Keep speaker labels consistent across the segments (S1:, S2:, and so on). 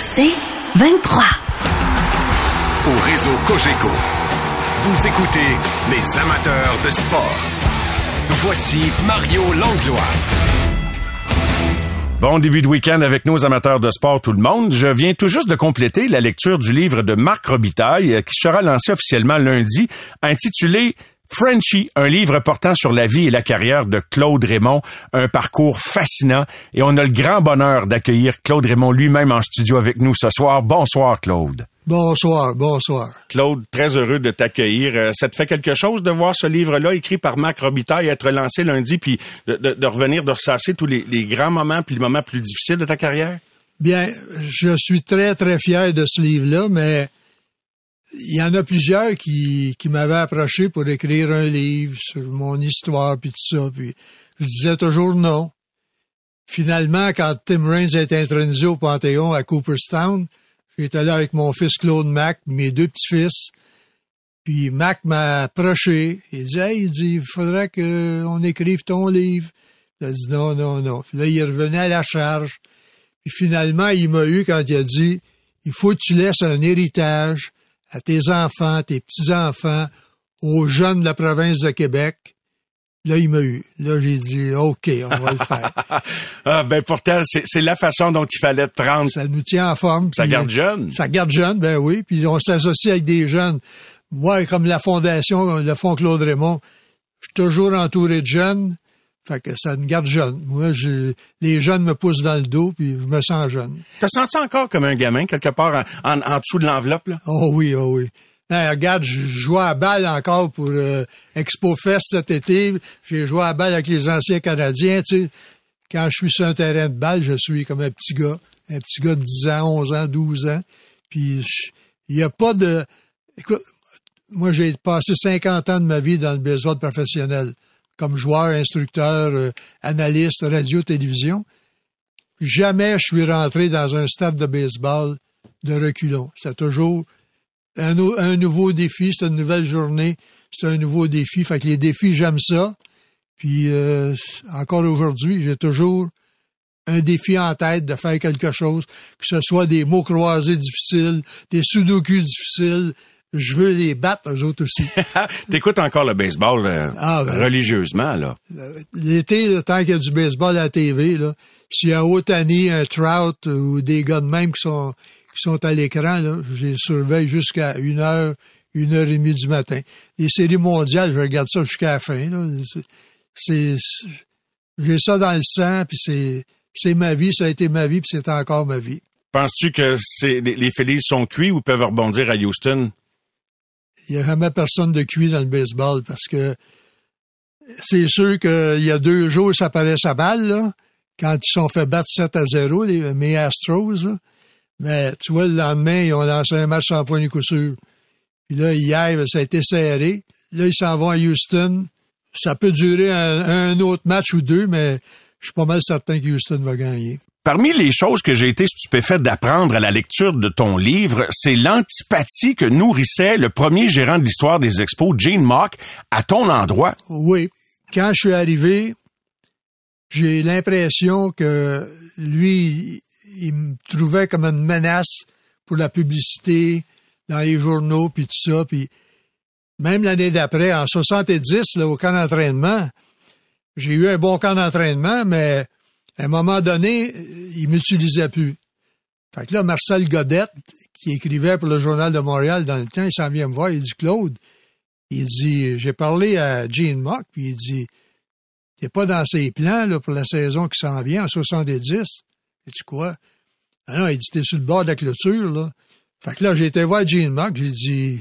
S1: C'est 23.
S2: Au réseau Cogeco, vous écoutez les amateurs de sport. Voici Mario Langlois.
S3: Bon début de week-end avec nos amateurs de sport, tout le monde. Je viens tout juste de compléter la lecture du livre de Marc Robitaille euh, qui sera lancé officiellement lundi, intitulé Frenchy, un livre portant sur la vie et la carrière de Claude Raymond, un parcours fascinant et on a le grand bonheur d'accueillir Claude Raymond lui-même en studio avec nous ce soir. Bonsoir Claude.
S4: Bonsoir, bonsoir.
S3: Claude, très heureux de t'accueillir. Euh, ça te fait quelque chose de voir ce livre-là écrit par Marc Robitaille être lancé lundi, puis de, revenir, de ressasser tous les, grands moments, puis les moments plus difficiles de ta carrière?
S4: Bien, je suis très, très fier de ce livre-là, mais il y en a plusieurs qui, qui m'avaient approché pour écrire un livre sur mon histoire, puis tout ça, puis je disais toujours non. Finalement, quand Tim Raines a été intronisé au Panthéon à Cooperstown, J'étais là avec mon fils Claude Mac, mes deux petits-fils. Puis Mac m'a approché. Il dit, hey, il dit, il faudrait qu'on écrive ton livre. Il a dit, non, non, non. Puis là, il revenait à la charge. Puis finalement, il m'a eu quand il a dit, il faut que tu laisses un héritage à tes enfants, tes petits-enfants, aux jeunes de la province de Québec. Là, il m'a eu. Là, j'ai dit, OK, on va le faire.
S3: ah, ben pourtant, c'est la façon dont il fallait te rendre.
S4: Ça nous tient en forme.
S3: Ça garde jeune.
S4: Ça garde jeune, ben oui. Puis on s'associe avec des jeunes. Moi, comme la fondation, le Fonds Claude Raymond, je suis toujours entouré de jeunes. Fait que ça me garde jeune. Moi, je, les jeunes me poussent dans le dos, puis je me sens jeune.
S3: T'as senti encore comme un gamin, quelque part, en, en dessous de l'enveloppe, là?
S4: Oh oui, oh oui regarde, je jouais à balle encore pour euh, Expo Fest cet été. J'ai joué à balle avec les anciens Canadiens. Tu sais. Quand je suis sur un terrain de balle, je suis comme un petit gars. Un petit gars de 10 ans, 11 ans, 12 ans. Puis il n'y a pas de... Écoute, moi, j'ai passé 50 ans de ma vie dans le baseball professionnel, comme joueur, instructeur, euh, analyste, radio, télévision. Jamais je suis rentré dans un stade de baseball de reculons. C'est toujours un, nouveau défi, c'est une nouvelle journée, c'est un nouveau défi. Fait que les défis, j'aime ça. Puis euh, encore aujourd'hui, j'ai toujours un défi en tête de faire quelque chose, que ce soit des mots croisés difficiles, des sudoku difficiles. Je veux les battre, eux autres aussi.
S3: T'écoutes encore le baseball euh, ah, ben, religieusement, là?
S4: L'été, le tant qu'il y a du baseball à la TV, là, s'il y a Otani, un Trout ou des gars de même qui sont qui sont à l'écran, là, je les surveille jusqu'à une heure, une heure et demie du matin. Les séries mondiales, je regarde ça jusqu'à la fin. C'est, j'ai ça dans le sang, puis c'est, c'est ma vie, ça a été ma vie, puis c'est encore ma vie.
S3: Penses-tu que c'est, les, Phillies sont cuits ou peuvent rebondir à Houston?
S4: Il n'y a jamais personne de cuit dans le baseball parce que c'est sûr qu'il y a deux jours, ça paraît sa balle, là, quand ils sont fait battre 7 à 0, les, Astros. Mais tu vois, le lendemain, ils ont lancé un match sans point de coup sûr. Puis là, hier, ça a été serré. Là, ils s'en vont à Houston. Ça peut durer un, autre match ou deux, mais je suis pas mal certain que Houston va gagner.
S3: Parmi les choses que j'ai été stupéfait d'apprendre à la lecture de ton livre, c'est l'antipathie que nourrissait le premier gérant de l'histoire des expos, Gene Mock, à ton endroit.
S4: Oui. Quand je suis arrivé, j'ai l'impression que lui, il me trouvait comme une menace pour la publicité dans les journaux, puis tout ça. Puis même l'année d'après, en 70, là, au camp d'entraînement, j'ai eu un bon camp d'entraînement, mais à un moment donné, il m'utilisait plus. Fait que là, Marcel Godette, qui écrivait pour le Journal de Montréal dans le temps, il s'en vient me voir, il dit, Claude, il dit, j'ai parlé à Gene Mock, puis il dit, t'es pas dans ses plans, là, pour la saison qui s'en vient, en 70. Et tu quoi? Ah non, il dit, t'es sur le bord de la clôture, là. Fait que là, j'ai été voir Gene Mock, j'ai dit,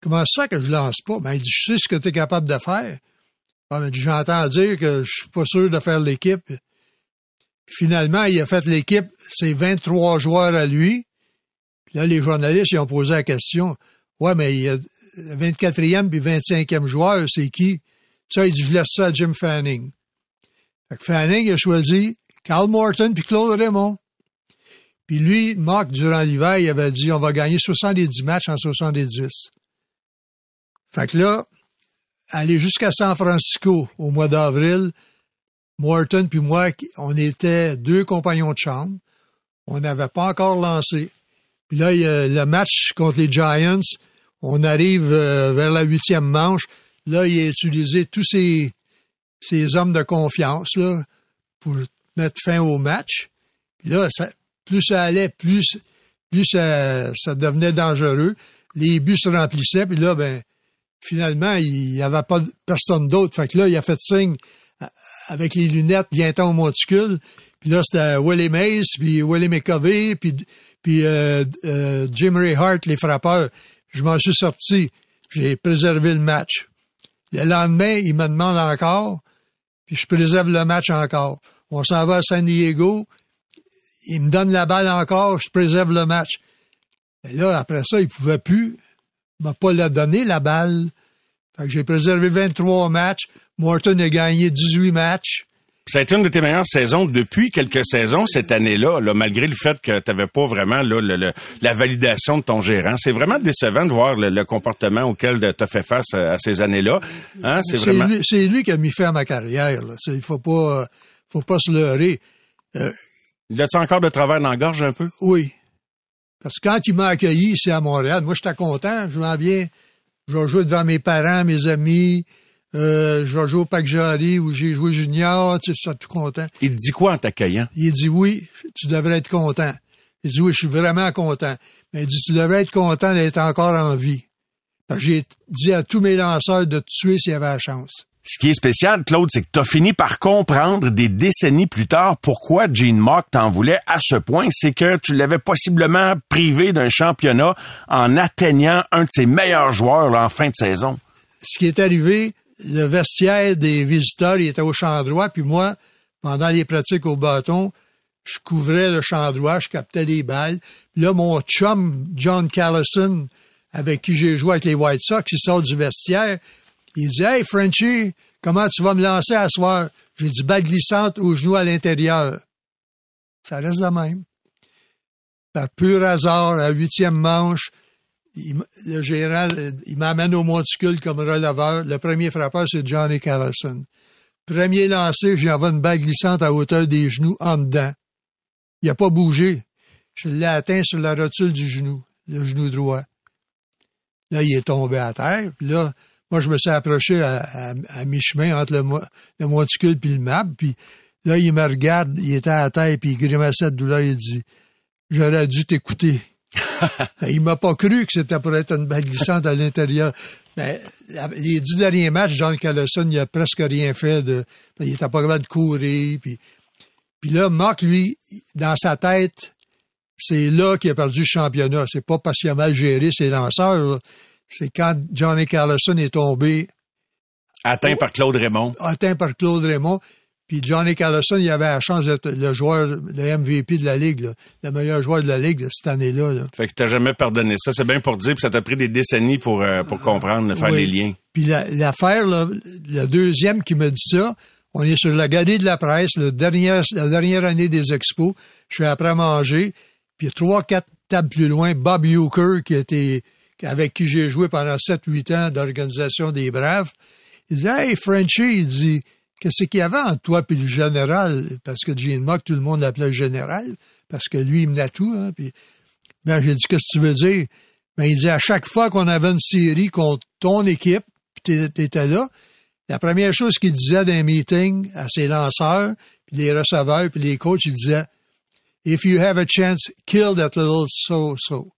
S4: comment ça que je lance pas? Ben, il dit, je sais ce que tu es capable de faire. Ben, j'entends dire que je suis pas sûr de faire l'équipe. Finalement, il a fait l'équipe, c'est 23 joueurs à lui. Puis là, les journalistes, ils ont posé la question. Ouais, mais il y a 24e puis 25e joueur, c'est qui? Ça, il dit, je laisse ça à Jim Fanning. Fait que Fanning a choisi Carl Morton puis Claude Raymond. Puis lui, Marc, durant l'hiver, il avait dit on va gagner 70 matchs en 70. Fait que là, aller jusqu'à San Francisco au mois d'avril, Morton puis moi, on était deux compagnons de chambre. On n'avait pas encore lancé. Puis là, il y a le match contre les Giants, on arrive euh, vers la huitième manche. Là, il a utilisé tous ses, hommes de confiance là, pour mettre fin au match. Puis là, plus ça allait, plus, plus ça, ça devenait dangereux. Les buts se remplissaient, puis là, ben, finalement, il n'y avait pas personne d'autre. Fait que là, il a fait signe avec les lunettes bientôt au monticule. Puis là, c'était Willie Mays, puis Willie McCovey, puis, puis euh, euh, Jim Ray Hart, les frappeurs. Je m'en suis sorti. J'ai préservé le match. Le lendemain, il me demande encore, puis je préserve le match encore. On s'en va à San Diego. Il me donne la balle encore, je préserve le match. Et là, après ça, il pouvait plus. Il m'a pas la donné, la balle. Fait que j'ai préservé 23 matchs. Morton a gagné 18 matchs.
S3: Ça a été une de tes meilleures saisons depuis quelques saisons cette année-là, là, malgré le fait que tu n'avais pas vraiment là, le, la validation de ton gérant. C'est vraiment décevant de voir le, comportement auquel tu as fait face à, ces années-là. Hein?
S4: C'est vraiment... Lui, c'est lui qui a mis fin à ma carrière. Il faut pas, faut pas se leurrer. Euh,
S3: il a-tu encore de travail dans la gorge un peu?
S4: Oui. Parce que quand il m'a accueilli ici à Montréal, moi j'étais content, je m'en viens, je vais jouer devant mes parents, mes amis, euh, je vais jouer au Pac Jarry où j'ai joué junior, tu sais, tout content.
S3: Il dit quoi en t'accueillant?
S4: Il dit oui, tu devrais être content. Il dit oui, je suis vraiment content. Mais il dit tu devrais être content d'être encore en vie. J'ai dit à tous mes lanceurs de te tuer s'il y avait la chance.
S3: Ce qui est spécial, Claude, c'est que tu as fini par comprendre des décennies plus tard pourquoi Gene Mock t'en voulait à ce point. C'est que tu l'avais possiblement privé d'un championnat en atteignant un de ses meilleurs joueurs en fin de saison.
S4: Ce qui est arrivé, le vestiaire des visiteurs, il était au champ droit, puis moi, pendant les pratiques au bâton, je couvrais le champ droit, je captais les balles. Puis là, mon chum, John Callison, avec qui j'ai joué avec les White Sox, il sort du vestiaire. Il dit Hey Frenchy, comment tu vas me lancer à soir? J'ai dit balle glissante au genou à l'intérieur. Ça reste la même. Par pur hasard, à huitième manche, le gérant, il m'amène au monticule comme releveur. Le premier frappeur, c'est Johnny Callison. Premier lancé, j'envoie une balle glissante à hauteur des genoux en dedans. Il n'a pas bougé. Je l'ai atteint sur la rotule du genou, le genou droit. Là, il est tombé à terre. Puis là, moi, je me suis approché à, mi-chemin entre le, le, monticule puis le map. Puis là, il me regarde, il était à terre, puis il grimaçait de douleur. Il dit, j'aurais dû t'écouter. il m'a pas cru que c'était pour être une balle glissante à l'intérieur. Mais les dix derniers matchs, John Callison, il a presque rien fait de, il était pas capable de courir, puis, puis là, Marc, lui, dans sa tête, c'est là qu'il a perdu le championnat. C'est pas parce qu'il a mal géré ses lanceurs, c'est quand Johnny Carlson est tombé.
S3: Atteint par Claude Raymond.
S4: Atteint par Claude Raymond. Puis Johnny Carlson, il avait la chance d'être le joueur, le MVP de la Ligue, le meilleur joueur de la Ligue cette année-là. Là.
S3: Fait que t'as jamais pardonné ça. C'est bien pour dire, puis ça t'a pris des décennies pour, euh, pour comprendre, faire les liens.
S4: Puis l'affaire, le deuxième qui me dit ça, on est sur la galerie de la presse, le dernier, la dernière année des expos. Je suis après manger. Puis trois, quatre tables plus loin, Bob Euchre, qui était, avec qui j'ai joué pendant sept, huit ans d'organisation des Braves. Il dit, Hey, Frenchy, il dit, Qu'est-ce qu'il y avait entre toi et le général? Parce que Gene Mock, tout le monde l'appelait général, parce que lui, il menait tout. Hein, puis, ben, j'ai dit, qu'est-ce que tu veux dire? Ben, il dit, à chaque fois qu'on avait une série contre ton équipe, puis t'étais là, la première chose qu'il disait dans meeting à ses lanceurs, puis les receveurs, puis les coachs, il disait, If you have a chance, kill that little so-so.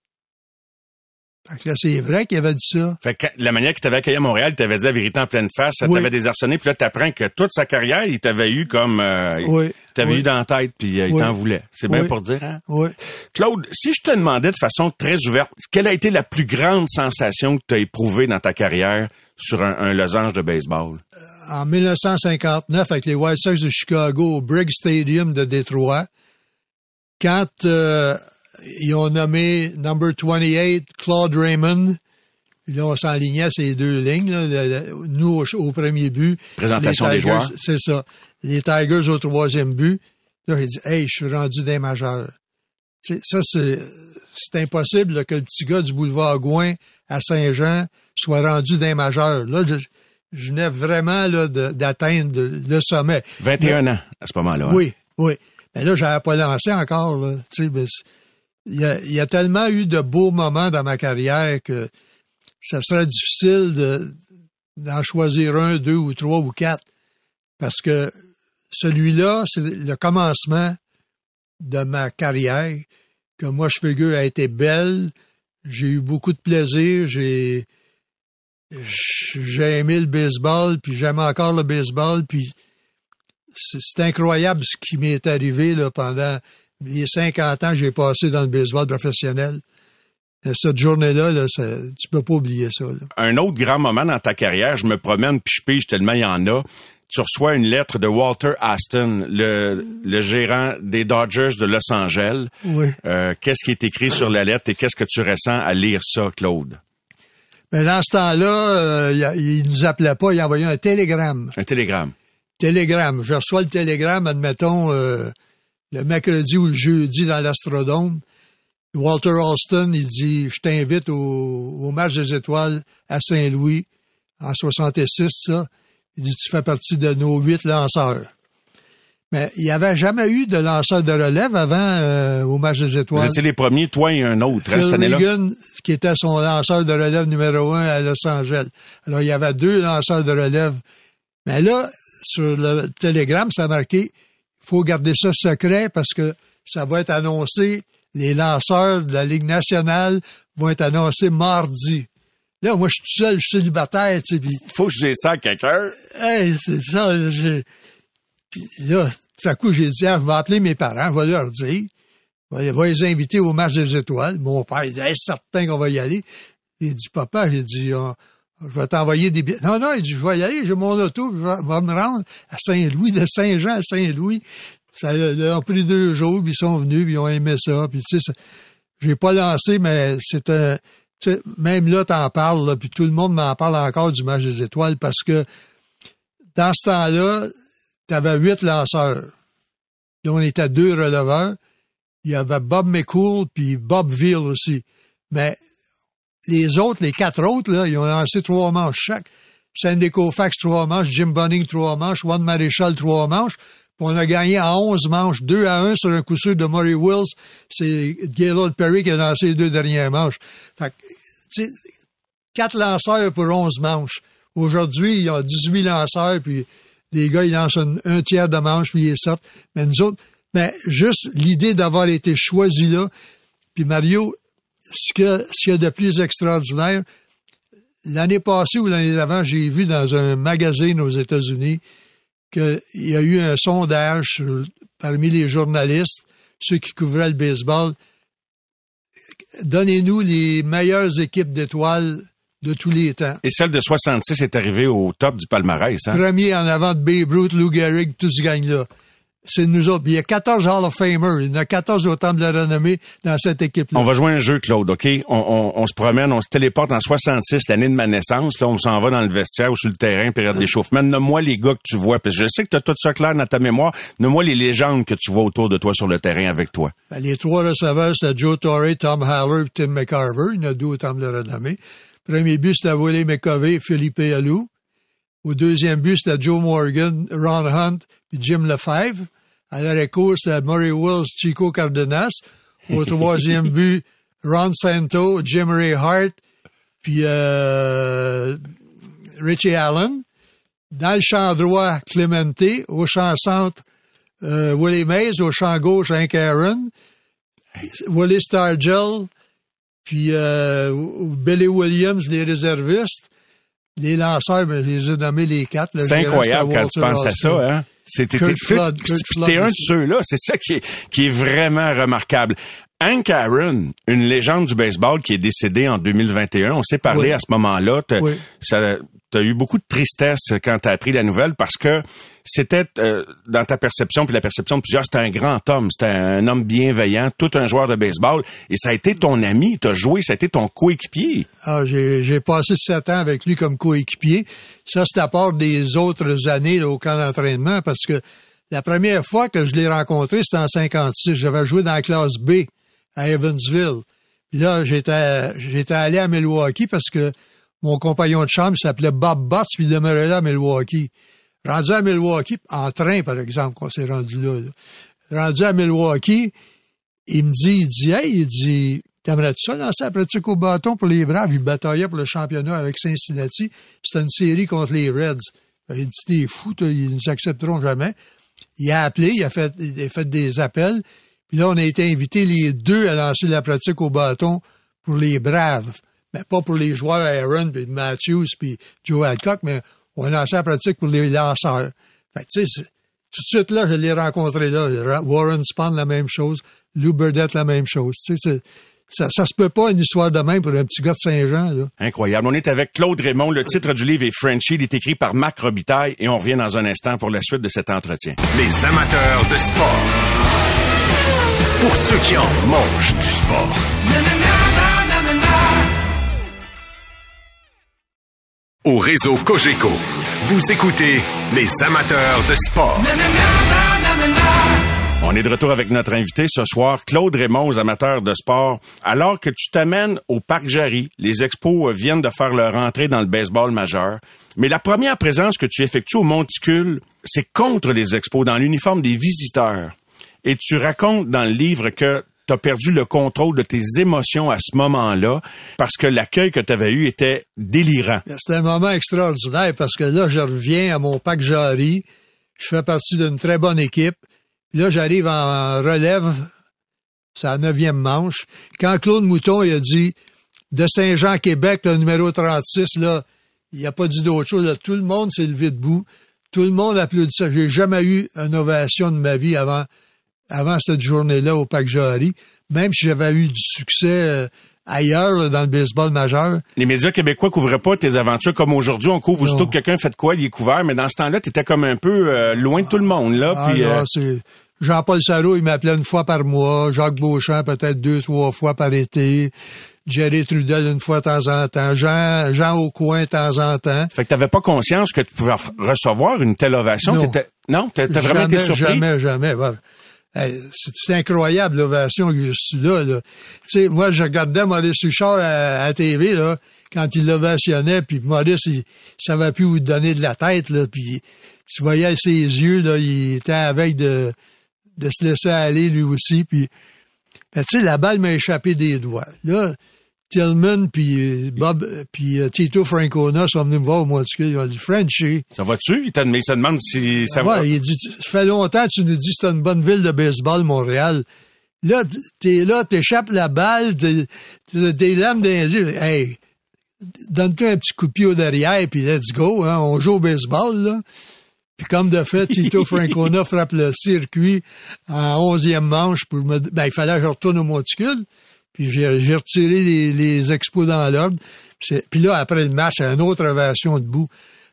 S4: Fait que là, c'est vrai qu'il avait dit ça.
S3: Fait que la manière qu'il t'avait accueilli à Montréal, il t'avait dit la vérité en pleine face, ça t'avait désarçonné, puis là, t'apprends que toute sa carrière, il t'avait eu comme... Euh, oui. Il t'avait eu dans la tête, puis euh, il t'en voulait. C'est bien pour dire, hein?
S4: Oui.
S3: Claude, si je te demandais de façon très ouverte, quelle a été la plus grande sensation que tu as éprouvée dans ta carrière sur un, un losange de baseball?
S4: Euh, en 1959, avec les White Sox de Chicago au Briggs Stadium de Détroit, quand... Euh, ils ont nommé number 28 Claude Raymond. Puis là, on s'enlignait ces deux lignes. Là. Nous, au, premier but.
S3: Présentation des joueurs.
S4: C'est ça. Les Tigers au troisième but. Là, il dit, hey, je suis rendu des majeurs. ça, c'est, c'est impossible que le petit gars du boulevard Gouin à Saint-Jean soit rendu d'un majeur. Là, je, je venais vraiment là, d'atteindre le sommet.
S3: 21 ans à ce moment-là.
S4: Oui, oui. Mais là, j'avais pas lancé encore, là. Il y, a, il y a tellement eu de beaux moments dans ma carrière que ça serait difficile de, d'en choisir un, deux ou trois ou quatre. Parce que celui-là, c'est le commencement de ma carrière, que moi, je figure a été belle. J'ai eu beaucoup de plaisir. J'ai, j'ai aimé le baseball, puis j'aime encore le baseball, puis c'est incroyable ce qui m'est arrivé là, pendant les 50 ans que j'ai passé dans le baseball professionnel. Cette journée-là, là, ça, tu peux pas oublier ça. Là.
S3: Un autre grand moment dans ta carrière, je me promène puis je pige tellement il y en a. Tu reçois une lettre de Walter Aston, le, le gérant des Dodgers de Los Angeles.
S4: Oui.
S3: Euh, qu'est-ce qui est écrit sur la lettre et qu'est-ce que tu ressens à lire ça, Claude?
S4: Mais dans ce temps-là, euh, il nous appelait pas, il envoyait un télégramme.
S3: Un télégramme.
S4: Télégramme. Je reçois le télégramme, admettons, euh, le mercredi ou le jeudi dans l'Astrodome. Walter Alston, il dit, je t'invite au, au match des étoiles à Saint-Louis en 66, ça. Il dit, tu fais partie de nos huit lanceurs. Mais il n'y avait jamais eu de lanceur de relève avant euh, au match des
S3: Vous
S4: étoiles.
S3: étiez les premiers, toi et un autre, hein,
S4: Phil
S3: cette année-là?
S4: Qui était son lanceur de relève numéro un à Los Angeles. Alors, il y avait deux lanceurs de relève. Mais là, sur le télégramme, ça a marqué, il faut garder ça secret parce que ça va être annoncé, les lanceurs de la Ligue nationale vont être annoncés mardi. Là, moi, je suis tout seul, je suis célibataire, tu sais, puis
S3: Faut que je dise ça à quelqu'un.
S4: Hey, c'est ça. j'ai- Puis là, tout à coup, j'ai dit, ah, je vais appeler mes parents, je vais leur dire. Je vais, les inviter au match des étoiles. Mon père, il dit, Hey, certain qu'on va y aller. Il dit, papa, j'ai dit, Ah, je vais t'envoyer des billets. Non, non, il dit, je vais y aller, j'ai mon auto, puis je vais, me rendre à Saint-Louis, de Saint-Jean à Saint-Louis. Ça a a pris deux jours, puis ils sont venus, puis ils ont aimé ça. Puis tu sais, j'ai pas lancé, mais un... tu sais, même là, t'en parles, là, puis tout le monde m'en parle encore du match des étoiles parce que dans ce temps-là, tu avais huit lanceurs. Là, on était deux releveurs. Il y avait Bob McCool puis Bob Veal aussi. Mais les autres, les quatre autres, là, ils ont lancé trois manches chaque. Sandy Koufax, trois manches. Jim Bunning, trois manches. Juan Maréchal, trois manches. Puis on a gagné à 11 manches, 2 à 1 sur un coup sûr de Murray Wills. C'est Gaylord Perry qui a lancé les deux dernières manches. Fait que, quatre lanceurs pour 11 manches. Aujourd'hui, il y a 18 lanceurs, puis les gars, ils lancent un, un tiers de manche, puis ils sortent. Mais nous autres, mais juste l'idée d'avoir été choisi là, puis Mario, ce qu'il y a de plus extraordinaire, l'année passée ou l'année d'avant, j'ai vu dans un magazine aux États-Unis qu'il y a eu un sondage sur- parmi les journalistes, ceux qui couvraient le baseball. Donnez-nous les meilleures équipes d'étoiles de tous les temps.
S3: Et celle de 66 est arrivée au top du palmarès. Hein?
S4: Premier en avant de Babe Ruth, Lou Gehrig, tout ce gang-là. C'est nous autres. Il y a 14 Hall of Famers. Il y en a 14 au temple de la renommée dans cette équipe-là.
S3: On va jouer un jeu, Claude, OK? On, on- on se promène, on se téléporte en 66, l'année de ma naissance. Là, on s'en va dans le vestiaire ou sur le terrain, période d'échauffement. Nomme-moi les gars que tu vois. Parce que je sais que tu as tout ça clair dans ta mémoire. Nomme-moi les légendes que tu vois autour de toi sur le terrain avec toi.
S4: Ben, les trois receveurs, c'était Joe Torre, Tom Haller et Tim McCarver. Il y en a deux au temple de la renommée. Premier but, c'était Willie McCovey Philippe Alou. Au deuxième but, c'était Joe Morgan, Ron Hunt et Jim Lefebvre. À l'arrêt-court, c'était Murray Wills, Chico Cardenas. Au troisième but, Ron Santo, Jim Ray Hart, puis euh, Richie Allen. Dans le champ droit, Clemente. Au champ centre, euh, Willie Mays. Au champ gauche, Hank Aaron. Willie Stargell. Puis euh, Billy Williams, les réservistes. Les lanceurs, ben, je les ai nommés les quatre.
S3: C'est incroyable quand tu penses à ça, hein? C'était t'es- un de ceux-là. C'est ça qui est, qui est vraiment remarquable. Hank Aaron, une légende du baseball qui est décédé en 2021. On s'est parlé
S4: Oui.
S3: à ce moment-là. T'as-
S4: Oui.
S3: eu beaucoup de tristesse quand t'as appris la nouvelle parce que c'était euh, dans ta perception puis la perception de plusieurs, c'était un grand homme, c'était un homme bienveillant, tout un joueur de baseball et ça a été ton ami, t'as joué, ça a été ton coéquipier.
S4: Ah, j'ai, j'ai passé sept ans avec lui comme coéquipier. Ça, c'est à part des autres années là, au camp d'entraînement parce que la première fois que je l'ai rencontré, c'était en 56. J'avais joué dans la classe B à Evansville. Puis là, j'étais, j'étais allé à Milwaukee parce que mon compagnon de chambre s'appelait Bob Butts, puis il demeurait là à Milwaukee. Rendu à Milwaukee, en train, par exemple, qu'on s'est rendu là. là. rendu à Milwaukee, il me dit, il dit, hey, il dit, t'aimerais-tu ça lancer la pratique au bâton pour les Braves? Il bataillait pour le championnat avec Cincinnati. C'était une série contre les Reds. Il dit, t'es fou, ils nous accepteront jamais. Il a appelé, il a fait, il a fait des appels. Puis là, on a été invités les deux à lancer la pratique au bâton pour les Braves. Mais pas pour les joueurs Aaron, puis Matthews, puis Joe Alcock, mais on a lancé la pratique pour les lanceurs. Fait tu sais, tout de suite là, je l'ai rencontré là. Warren Spahn, la même chose. Lou Burdett, la même chose. Tu sais, ça, ça se peut pas une histoire de même pour un petit gars de Saint-Jean. Là.
S3: Incroyable. On est avec Claude Raymond. Le titre du livre est Frenchy. Il est écrit par Marc Robitaille et on revient dans un instant pour la suite de cet entretien.
S2: Les amateurs de sport. Pour ceux qui en mangent du sport. Au réseau Cogeco, vous écoutez les amateurs de sport.
S3: On est de retour avec notre invité ce soir, Claude Raymond, aux amateurs de sport. Alors que tu t'amènes au Parc Jarry, les expos viennent de faire leur entrée dans le baseball majeur. Mais la première présence que tu effectues au Monticule, c'est contre les expos, dans l'uniforme des visiteurs. Et tu racontes dans le livre que tu as perdu le contrôle de tes émotions à ce moment-là parce que l'accueil que tu avais eu était délirant.
S4: C'était un moment extraordinaire parce que là, je reviens à mon Parc Jarry. Je fais partie d'une très bonne équipe. Puis là, j'arrive en relève, c'est la neuvième manche. Quand Claude Mouton il a dit de Saint-Jean-Québec, le numéro 36, là, il a pas dit d'autre chose. tout le monde s'est levé debout. Tout le monde a applaudi ça. J'ai jamais eu une ovation de ma vie avant, avant cette journée-là au Parc Jarry. Même si j'avais eu du succès euh, ailleurs dans le baseball majeur.
S3: Les médias québécois couvraient pas tes aventures comme aujourd'hui. On couvre aussitôt que quelqu'un fait de quoi, il est couvert. Mais dans ce temps-là, tu étais comme un peu euh, loin de tout le monde. là.
S4: Ah,
S3: puis,
S4: euh, Jean-Paul Sarro, il m'appelait une fois par mois. Jacques Beauchamp, peut-être deux, trois fois par été. Jerry Trudel une fois de temps en temps. Jean, Jean Aucoin de temps en temps.
S3: Fait que t'avais pas conscience que tu pouvais recevoir une telle ovation?
S4: Non.
S3: Non? T'as vraiment été surpris?
S4: Jamais, jamais. C'est incroyable l'ovation que je suis là. là. Tu sais, moi, je regardais Maurice Richard à, à TV, là, quand il l'ovationnait, puis Maurice, il, savait plus où donner de la tête, là, puis tu voyais ses yeux, là, il était avec de de se laisser aller lui aussi. Puis, ben, tu sais, la balle m'a échappé des doigts. Là, Tillman puis Bob puis euh, Tito Francona sont venus me voir au mois de Ils ont dit Frenchy.
S3: Ça va-tu? Il t'a demandé, ça demande si ça va.
S4: il dit Ça fait longtemps que tu nous dis que c'est une bonne ville de baseball, Montréal. Là, t'es là, t'échappes la balle, t'es des lames d'un Hey, donne-toi un petit coup de pied au derrière, puis let's go, hein, on joue au baseball, là. Puis comme de fait, Tito Francona frappe le circuit en onzième manche pour me... Ben, il fallait que je retourne au monticule. Puis j'ai retiré les, les, expos dans l'ordre. Puis là, après le match, une autre ovation debout.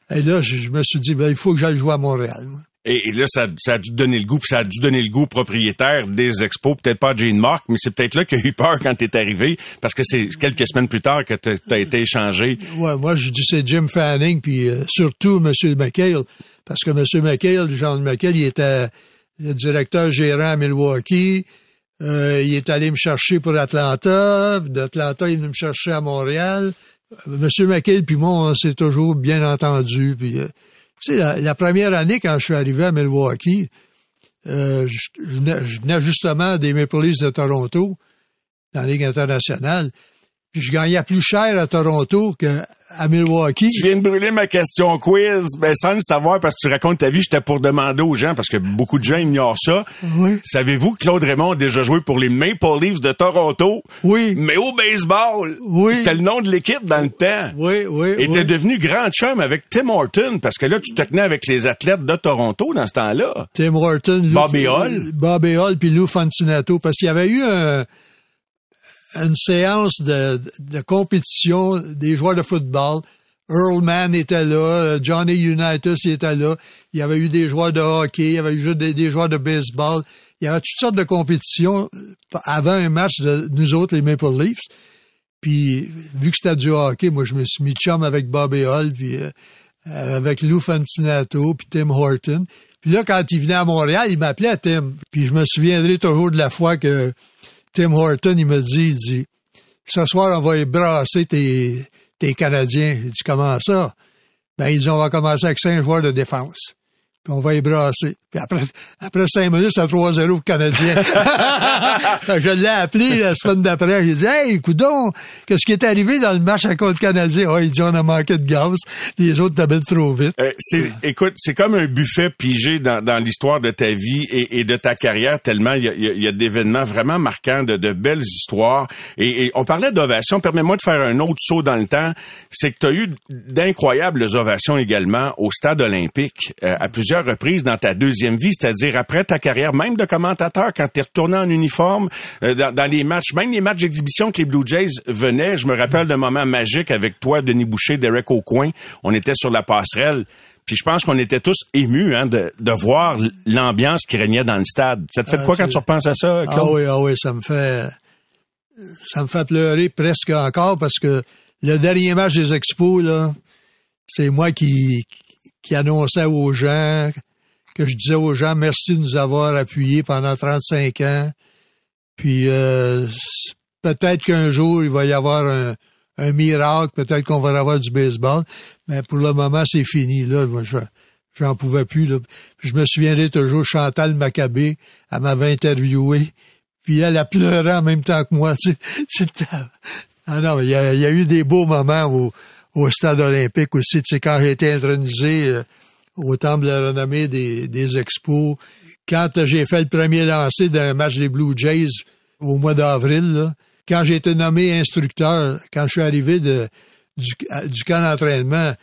S4: Et là, je, me suis dit, ben, il faut que j'aille jouer à Montréal.
S3: Et, là, ça, ça, a dû donner le goût, puis ça a dû donner le goût au propriétaire des expos, peut-être pas Jane Mark, mais c'est peut-être là qu'il a eu peur quand t'es arrivé, parce que c'est quelques semaines plus tard que t'as as été échangé.
S4: Ouais, moi, je dis c'est Jim Fanning, puis euh, surtout M. McHale, parce que M. McHale, Jean McHale, il était le directeur gérant à Milwaukee, euh, il est allé me chercher pour Atlanta, d'Atlanta, il est venu me chercher à Montréal. M. McHale puis moi, on s'est toujours bien entendu, puis... Euh, tu sais, la, première année, quand je suis arrivé à Milwaukee, euh, je, venais, justement des Maple Leafs de Toronto, dans la Ligue internationale. Puis je gagnais plus cher à Toronto que à Milwaukee.
S3: Tu viens de brûler ma question quiz, ben sans le savoir parce que tu racontes ta vie, j'étais pour demander aux gens parce que beaucoup de gens ignorent ça.
S4: Oui.
S3: Savez-vous que Claude Raymond a déjà joué pour les Maple Leafs de Toronto?
S4: Oui.
S3: Mais au baseball.
S4: Oui.
S3: C'était le nom de l'équipe dans le temps.
S4: Oui, oui.
S3: Et t'es devenu grand chum avec Tim Horton parce que là tu te tenais avec les athlètes de Toronto dans ce temps-là.
S4: Tim Horton,
S3: Bobby Hall,
S4: Bobby Hall puis Lou Fantinato parce qu'il y avait eu un une séance de, de, compétition des joueurs de football. Earl Mann était là, Johnny Unitas était là, il y avait eu des joueurs de hockey, il y avait eu des, des joueurs de baseball, il y avait toutes sortes de compétitions avant un match de nous autres, les Maple Leafs. Puis, vu que c'était du hockey, moi, je me suis mis chum avec Bobby Hall, puis euh, avec Lou Fantinato, puis Tim Horton. Puis là, quand il venait à Montréal, il m'appelait Tim. Puis je me souviendrai toujours de la fois que Tim Horton, il me dit, il dit, ce soir, on va ébrasser tes, tes Canadiens. Il dit, comment ça? Ben, il dit, on va commencer avec cinq joueurs de défense. Puis on va y brasser. Puis après, après cinq minutes, c'est 3-0 au Canadien. je l'ai appelé la semaine d'après. J'ai dit, hey, coudon, qu'est-ce qui est arrivé dans le match à contre Canadien? Oh, il dit, on a manqué de gaz. Les autres t'habitent trop vite.
S3: Euh, c'est, écoute, c'est comme un buffet pigé dans, dans l'histoire de ta vie et, et, de ta carrière, tellement il y a, y a d'événements vraiment marquants, de, de belles histoires. Et, et on parlait d'ovation. Permets-moi de faire un autre saut dans le temps. C'est que tu as eu d'incroyables ovations également au stade olympique euh, à plusieurs reprises dans ta deuxième vie, c'est-à-dire après ta carrière, même de commentateur, quand tu es retourné en uniforme, euh, dans, dans, les matchs, même les matchs d'exhibition que les Blue Jays venaient. Je me rappelle d'un moment magique avec toi, Denis Boucher, Derek Aucoin. On était sur la passerelle. Puis je pense qu'on était tous émus hein, de, de voir l'ambiance qui régnait dans le stade. Ça te fait ah, quoi quand tu repenses à ça,
S4: Claude? Ah oui, ah oui, ça me fait ça me fait pleurer presque encore parce que le dernier match des Expos, là, c'est moi qui, qui annonçais aux gens, que je disais aux gens merci de nous avoir appuyés pendant 35 ans. Puis euh, peut-être qu'un jour, il va y avoir un, un miracle, peut-être qu'on va avoir du baseball, mais pour le moment, c'est fini. Là, moi, je, j'en pouvais plus. Là. Je me souviendrai toujours, Chantal Maccabé, elle m'avait interviewé, puis elle a pleuré en même temps que moi. ah non, il y, a, il y a eu des beaux moments au, au stade olympique aussi. Tu sais, quand j'ai été intronisé euh, au temple de la renommée des, des expos, quand j'ai fait le premier lancer d'un match des Blue Jays au mois d'avril, quand j'ai été nommé instructeur, quand je suis arrivé de, du, du camp d'entraînement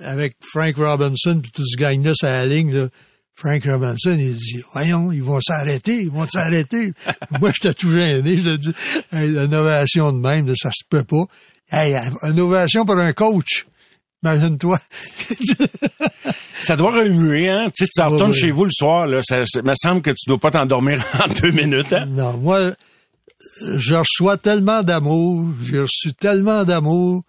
S4: avec Frank Robinson puis tout ce gang-là sur la ligne, là, Frank Robinson, il dit, voyons, ils vont s'arrêter, ils vont s'arrêter. Moi, j'étais tout gêné. Je dis, hey, l'innovation de même, ça se peut pas. Hey, une ovation pour un coach. Imagine-toi.
S3: ça doit remuer, hein? Tu sais, tu retournes chez vous le soir, là. Ça, me semble que tu dois pas t'endormir en deux minutes, hein?
S4: Non, moi, je reçois tellement d'amour, j'ai reçu tellement d'amour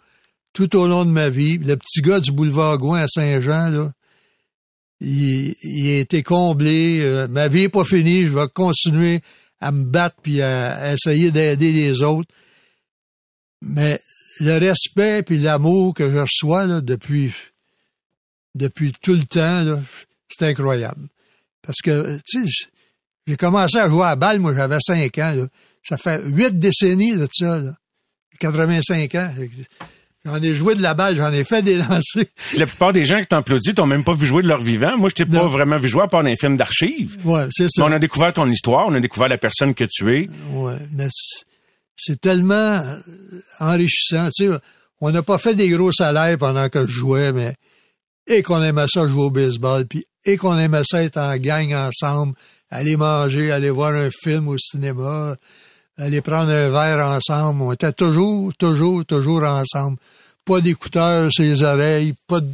S4: tout au long de ma vie. Le petit gars du boulevard Gouin à Saint-Jean, là, il, il, a été comblé. Euh, ma vie est pas finie, je vais continuer à me battre puis à essayer d'aider les autres. Mais le respect puis l'amour que je reçois là, depuis depuis tout le temps, c'est incroyable. Parce que, tu sais, j'ai commencé à jouer à balle, moi, j'avais 5 ans. Là. Ça fait huit décennies de ça, là. 85 ans. J'en ai joué de la balle, j'en ai fait des lancers.
S3: La plupart des gens qui t'applaudissent t'ont même pas vu jouer de leur vivant. Moi, je t'ai pas vraiment vu jouer à part dans les films d'archives.
S4: Ouais, c'est ça.
S3: Mais on a découvert ton histoire, on a découvert la personne que tu es.
S4: Ouais, mais c'est tellement euh, enrichissant. Tu sais, on n'a pas fait des gros salaires pendant que je jouais, mais et qu'on aimait ça jouer au baseball, puis et qu'on aimait ça être en gang ensemble, aller manger, aller voir un film au cinéma, aller prendre un verre ensemble. On était toujours, toujours, toujours ensemble. Pas d'écouteurs sur les oreilles, pas de,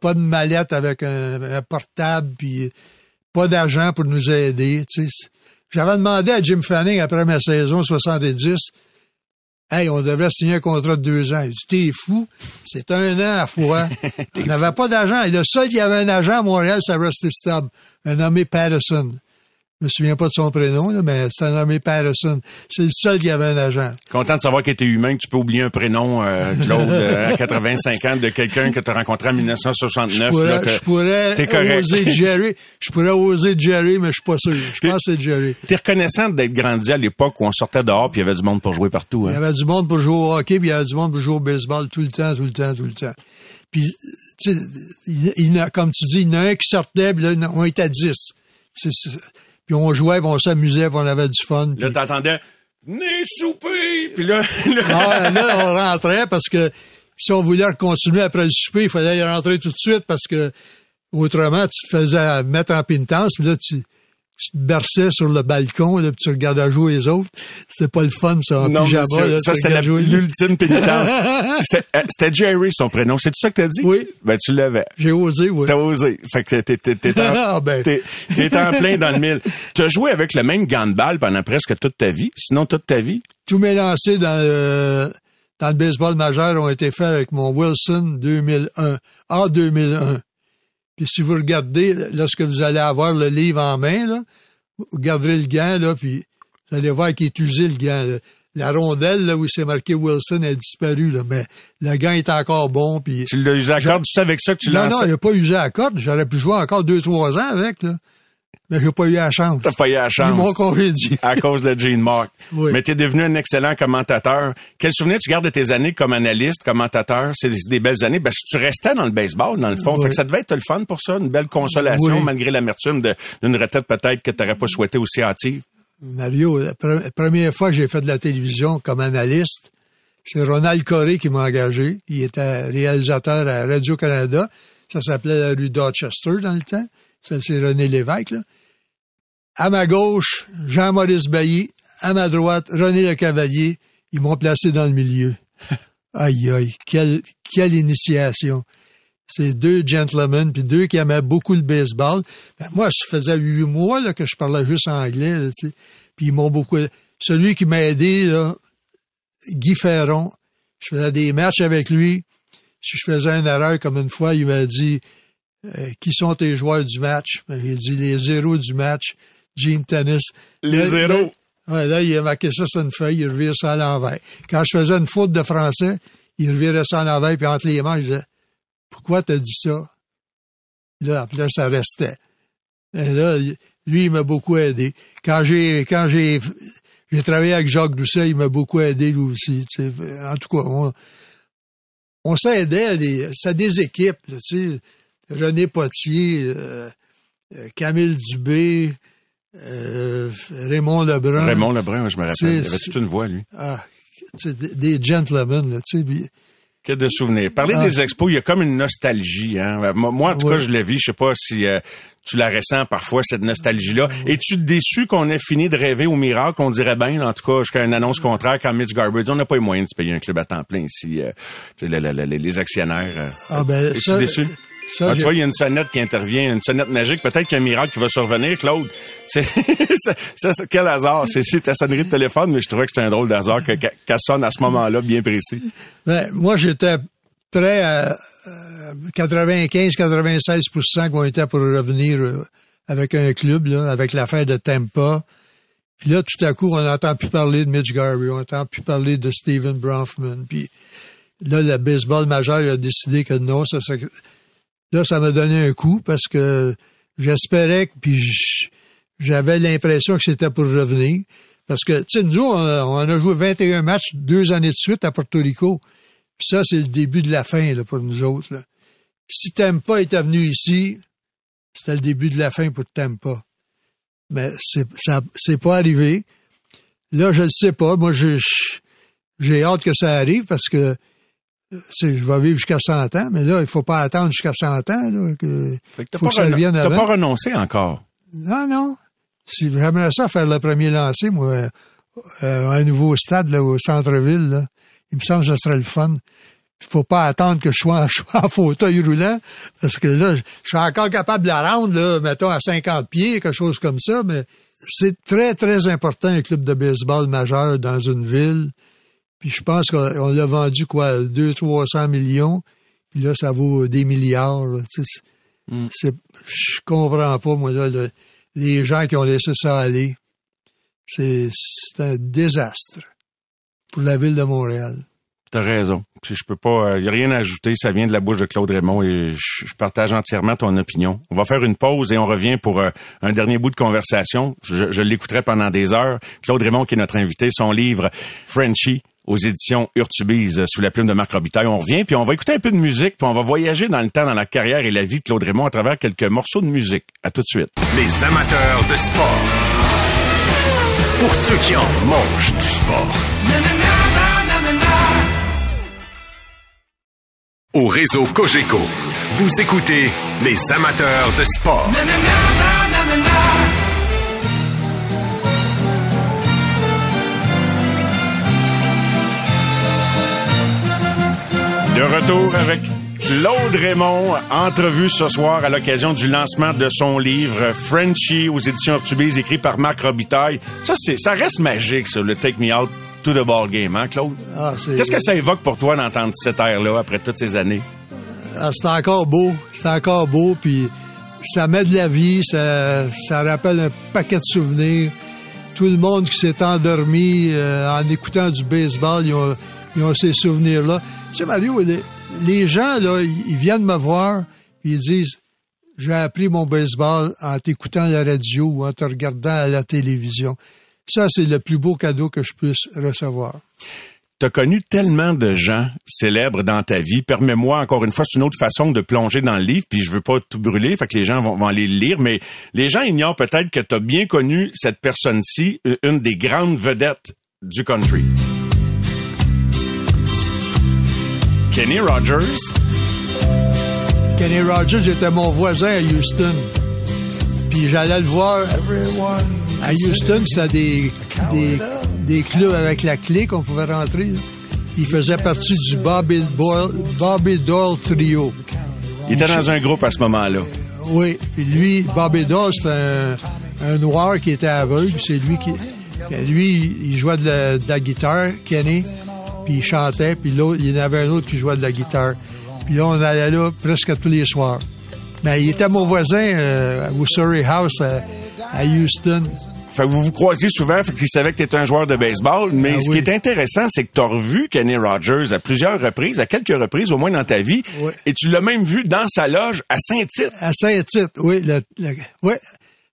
S4: pas de mallette avec un, portable, puis pas d'argent pour nous aider. Tu sais. J'avais demandé à Jim Fanning après ma saison 70 Hey, on devrait signer un contrat de deux ans. Il dit, t'es fou. C'est un an à fois. on n'avait pas d'agent. Et le seul qui avait un agent à Montréal, c'est Rusty Stubb, un nommé Patterson. Je me souviens pas de son prénom, là, mais c'est un nommé Patterson. C'est le seul qui avait un agent.
S3: Content de savoir qu'il était humain, que tu peux oublier un prénom, euh, Claude, euh, à 85 ans, de quelqu'un que tu as rencontré en 1969. Je pourrais,
S4: là, je pourrais oser Jerry. Je pourrais oser Jerry, mais je suis pas sûr. Je pense que c'est Jerry.
S3: T'es reconnaissant d'être grandi à l'époque où on sortait dehors puis il y avait du monde pour jouer partout. Hein?
S4: Il y avait du monde pour jouer au hockey puis il y avait du monde pour jouer au baseball tout le temps, tout le temps, tout le temps. Puis, tu sais, comme tu dis, il y en a un qui sortait, puis là, on était à 10. C'est, puis on jouait, puis on s'amusait, puis on avait du fun.
S3: Là, t'entendais « Venez souper! » Puis là...
S4: là... là, on rentrait parce que si on voulait continuer après le souper, il fallait y rentrer tout de suite parce que autrement, tu te faisais mettre en pénitence, puis là, tu tu te berçais sur le balcon, là, puis tu regardais jouer les autres. C'était pas le fun, ça, en
S3: non,
S4: pyjama.
S3: Monsieur, là, ça, c'était l'ultime pénitence. Euh, c'était Jerry, son prénom. C'est ça que t'as dit?
S4: Oui.
S3: Ben, tu l'avais.
S4: J'ai osé, oui.
S3: T'as osé. Fait que t'es, t'es, t'es, en, ah, ben. t'es, en plein dans le mille. Tu as joué avec le même gant de balle pendant presque toute ta vie, sinon toute ta vie?
S4: Tous mes lancers dans le, dans le baseball majeur ont été faits avec mon Wilson 2001. Ah, 2001. Puis si vous regardez, lorsque vous allez avoir le livre en main, là, vous garderez le gant, là, puis vous allez voir qu'il est usé le gant. la rondelle là, où c'est marqué Wilson a disparu, là, mais le gars est encore bon. Puis
S3: Tu l'as usé à corde, tu sais avec ça que tu
S4: non,
S3: lances.
S4: non, il n'a pas usé à corde. J'aurais pu jouer encore deux, trois ans avec, là. Mais j'ai pas eu la chance.
S3: T'as pas eu la
S4: Ils m'ont
S3: chance.
S4: congédié.
S3: à cause de Gene Mark.
S4: Oui.
S3: Mais t'es devenu un excellent commentateur. Quel souvenir tu gardes de tes années comme analyste, commentateur? C'est des, des belles années. Ben, tu restais dans le baseball, dans le fond.
S4: Oui.
S3: Fait que ça devait être le fun pour ça, une belle consolation,
S4: Oui.
S3: malgré l'amertume d'une retraite peut-être que t'aurais pas souhaité aussi hâtive.
S4: Mario, la pre- première fois que j'ai fait de la télévision comme analyste, c'est Ronald Coré qui m'a engagé. Il était réalisateur à Radio-Canada. Ça s'appelait la rue Dorchester dans le temps. C'est René Lévesque, là. À ma gauche, Jean-Maurice Bailly. À ma droite, René Le Cavalier. Ils m'ont placé dans le milieu. aïe, aïe, quelle, quelle initiation. C'est deux gentlemen, puis deux qui aimaient beaucoup le baseball. Ben, moi, ça faisait huit mois là, que je parlais juste anglais, là. Puis ils m'ont beaucoup... Celui qui m'a aidé, là, Guy Ferron, je faisais des matchs avec lui. Si je faisais une erreur comme une fois, il m'a dit Qui sont tes joueurs du match? Ben, J'ai dit les zéros du match, Gene Tennis.
S3: Les
S4: Là,
S3: zéros.
S4: Là, ouais, là, il a marqué ça sur une feuille, il revire ça à l'envers. Quand je faisais une faute de français, il revirait ça à l'envers, puis entre les mains, il disait Pourquoi t'as dit ça? Là, puis là, ça restait. Et là, il- lui, il m'a beaucoup aidé. Quand j'ai quand j'ai j'ai travaillé avec Jacques Doucet, il m'a beaucoup aidé lui aussi. tu sais. En tout cas, on, on s'aidait, c'est des équipes, tu sais. René Potier, euh, euh, Camille Dubé, euh, Raymond Lebrun.
S3: Raymond Lebrun, je me rappelle. Il avait toute une voix, lui.
S4: Ah, tu sais, des des gentlemen, là, tu sais. puis-
S3: Que de souvenirs. Parler
S4: Ah.
S3: des expos, il y a comme une nostalgie. Hein? Moi, en tout
S4: Ouais.
S3: cas, je l'ai vu. Je sais pas si euh, tu la ressens parfois, cette nostalgie-là. Es-tu déçu qu'on ait fini de rêver au miracle? On dirait bien, en tout cas, jusqu'à une annonce contraire, quand Mitch Garber dit, on n'a pas eu moyen de se payer un club à temps plein ici. euh, le- le- le- les actionnaires. euh.
S4: Ah, ben,
S3: Es-tu
S4: ça-
S3: déçu?
S4: Ça,
S3: Ah, tu vois, il y a une sonnette qui intervient, une sonnette magique. Peut-être qu'il y a un miracle qui va survenir, Claude. C'est, ça, ça, c'est- quel hasard. C'est, ta sonnerie de téléphone, mais je trouvais que c'était un drôle d'hasard que- qu'elle sonne à ce moment-là, bien précis.
S4: Ben, moi, j'étais prêt à euh, 95-96% qu'on était pour revenir euh, avec un club, là, avec l'affaire de Tampa. Puis là, tout à coup, on n'entend plus parler de Mitch Garvey, on n'entend plus parler de Steven Bronfman. Puis là, le baseball majeur a décidé que non, ça, ça- là, ça m'a donné un coup parce que j'espérais que, puis j'avais l'impression que c'était pour revenir. Parce que, tu sais, nous, on a, on a joué 21 matchs deux années de suite à Porto Rico. Puis ça, c'est le début de la fin là, pour nous autres. Là. Si Tampa était venu ici, c'était le début de la fin pour Tampa. Mais c'est ça c'est pas arrivé. Là, je ne sais pas. Moi, je- j'ai hâte que ça arrive parce que je vais vivre jusqu'à 100 ans, mais là, il faut pas attendre jusqu'à 100 ans. Là, que,
S3: Fait que
S4: faut
S3: pas,
S4: que ça
S3: reno-
S4: revienne
S3: t'as
S4: avant.
S3: pas renoncé encore?
S4: Non, non. Si j'aimerais ça faire le premier lancer, moi, euh, un nouveau stade là, au centre-ville, là, il me semble que ce serait le fun. Il faut pas attendre que je sois en, je sois en fauteuil roulant, parce que là, je suis encore capable de la rendre, là, mettons, à 50 pieds, quelque chose comme ça, mais c'est très, très important, un club de baseball majeur dans une ville. Puis je pense qu'on on l'a vendu, quoi, 200-300 millions, puis là, ça vaut des milliards. là,
S3: Mm.
S4: je comprends pas, moi, là, le- les gens qui ont laissé ça aller. C'est, c'est un désastre pour la ville de Montréal.
S3: T'as raison. Je peux pas, il y a rien à ajouter. Ça vient de la bouche de Claude Raymond et je, je partage entièrement ton opinion. On va faire une pause et on revient pour euh, un dernier bout de conversation. Je, je l'écouterai pendant des heures. Claude Raymond qui est notre invité, son livre Frenchy aux éditions Urtubise euh, sous la plume de Marc Robitaille. On revient puis on va écouter un peu de musique puis on va voyager dans le temps, dans la carrière et la vie de Claude Raymond à travers quelques morceaux de musique. À tout de suite.
S2: Les amateurs de sport. Pour ceux qui en mangent du sport. Au réseau Cogeco, vous écoutez les amateurs de sport.
S3: De retour avec Claude Raymond, entrevue ce soir à l'occasion du lancement de son livre Frenchy aux éditions Urtubise, écrit par Marc Robitaille. Ça, c'est, ça reste magique, ça, le Take Me Out to the Ball Game, hein, Claude?
S4: Ah, c'est,
S3: Qu'est-ce que ça évoque pour toi d'entendre cette air-là après toutes ces années?
S4: ah, c'est encore beau. C'est encore beau, puis ça met de la vie, ça, ça rappelle un paquet de souvenirs. tout le monde qui s'est endormi euh, en écoutant du baseball, ils ont, ils ont ces souvenirs-là. Tu sais, Mario, les, gens, là, ils viennent me voir, puis ils disent, j'ai appris mon baseball en t'écoutant à la radio ou en te regardant à la télévision. Ça, c'est le plus beau cadeau que je puisse recevoir.
S3: T'as connu tellement de gens célèbres dans ta vie. Permets-moi, encore une fois, c'est une autre façon de plonger dans le livre, puis je veux pas tout brûler, fait que les gens vont, aller le lire, mais les gens ignorent peut-être que t'as bien connu cette personne-ci, euh, une des grandes vedettes du country. Kenny Rogers.
S4: Kenny Rogers était mon voisin à Houston. Puis j'allais le voir à Houston, c'était des, des, des clubs avec la clé qu'on pouvait rentrer. là. Il faisait partie du Bobby Doyle, Bobby Doyle Trio.
S3: Il était dans un groupe à ce moment-là.
S4: Oui, puis lui, Bobby Doyle, c'était un, un noir qui était aveugle. C'est lui qui... Lui, il jouait de la, de la guitare, Kenny, puis il chantait. Puis l'autre, il y en avait un autre qui jouait de la guitare. Puis là, on allait là presque tous les soirs. Mais il était mon voisin euh, au Surrey House à, à Houston.
S3: Fait que vous vous croisiez souvent, fait qu'il savait que tu étais un joueur de baseball. Mais
S4: Ah
S3: ce
S4: oui.
S3: qui est intéressant, c'est que tu as revu Kenny Rogers à plusieurs reprises, à quelques reprises au moins dans ta vie.
S4: Oui.
S3: Et tu l'as même vu dans sa loge à Saint-Tite.
S4: À Saint-Tite, oui. Le, le- ouais.